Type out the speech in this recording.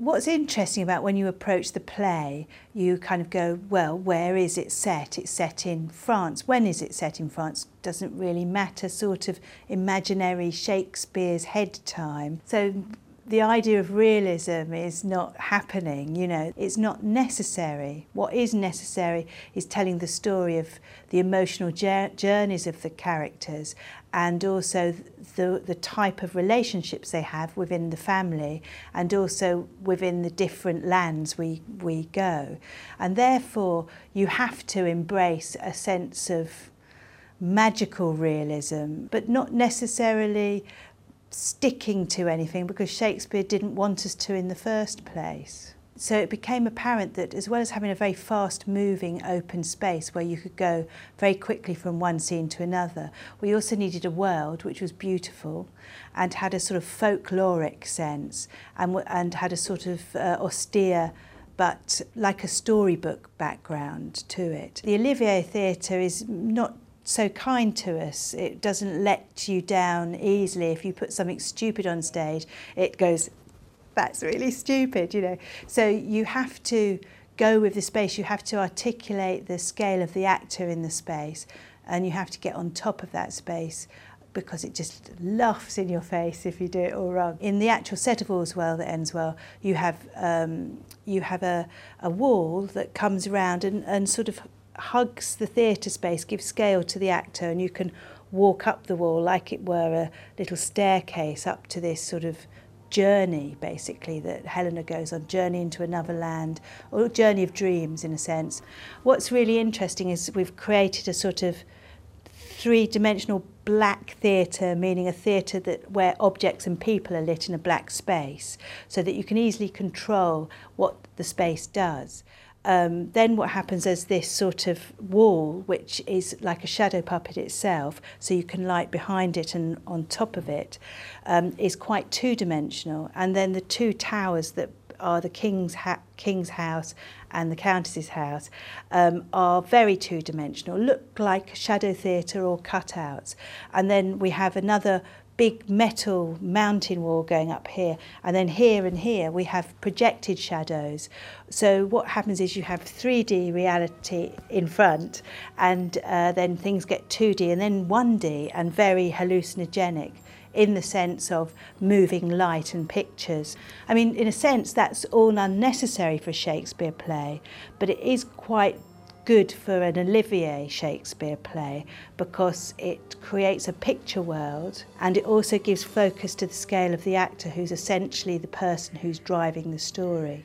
what's interesting about when you approach the play, you kind of go, well, where is it set? It's set in France. When is it set in France? Doesn't really matter, sort of imaginary Shakespeare's head time. So the idea of realism is not happening, you know, it's not necessary. What is necessary is telling the story of the emotional journeys of the characters and also the, the type of relationships they have within the family and also within the different lands we, we go. And therefore, you have to embrace a sense of magical realism, but not necessarily sticking to anything because Shakespeare didn't want us to in the first place. So it became apparent that as well as having a very fast moving open space where you could go very quickly from one scene to another, we also needed a world which was beautiful and had a sort of folkloric sense and, and had a sort of uh, austere but like a storybook background to it. The Olivier Theatre is not so kind to us. It doesn't let you down easily. If you put something stupid on stage, it goes, that's really stupid, you know. So you have to go with the space, you have to articulate the scale of the actor in the space, and you have to get on top of that space because it just laughs in your face if you do it all wrong. In the actual set of All's Well That Ends Well, you have um, you have a, a wall that comes around and, and sort of hugs the theatre space, gives scale to the actor, and you can walk up the wall like it were a little staircase up to this sort of journey, basically, that Helena goes on, journey into another land, or journey of dreams, in a sense. What's really interesting is we've created a sort of three-dimensional black theatre, meaning a theatre that where objects and people are lit in a black space, so that you can easily control what the space does. Um, then what happens is this sort of wall, which is like a shadow puppet itself, so you can light behind it and on top of it, um, is quite two-dimensional. And then the two towers that are the king's, ha king's house and the countess's house um, are very two-dimensional, look like shadow theatre or cutouts. And then we have another big metal mountain wall going up here. And then here and here we have projected shadows. So what happens is you have 3D reality in front and uh, then things get 2D and then 1D and very hallucinogenic in the sense of moving light and pictures. I mean, in a sense, that's all unnecessary for a Shakespeare play, but it is quite good for an Olivier Shakespeare play because it creates a picture world and it also gives focus to the scale of the actor who's essentially the person who's driving the story.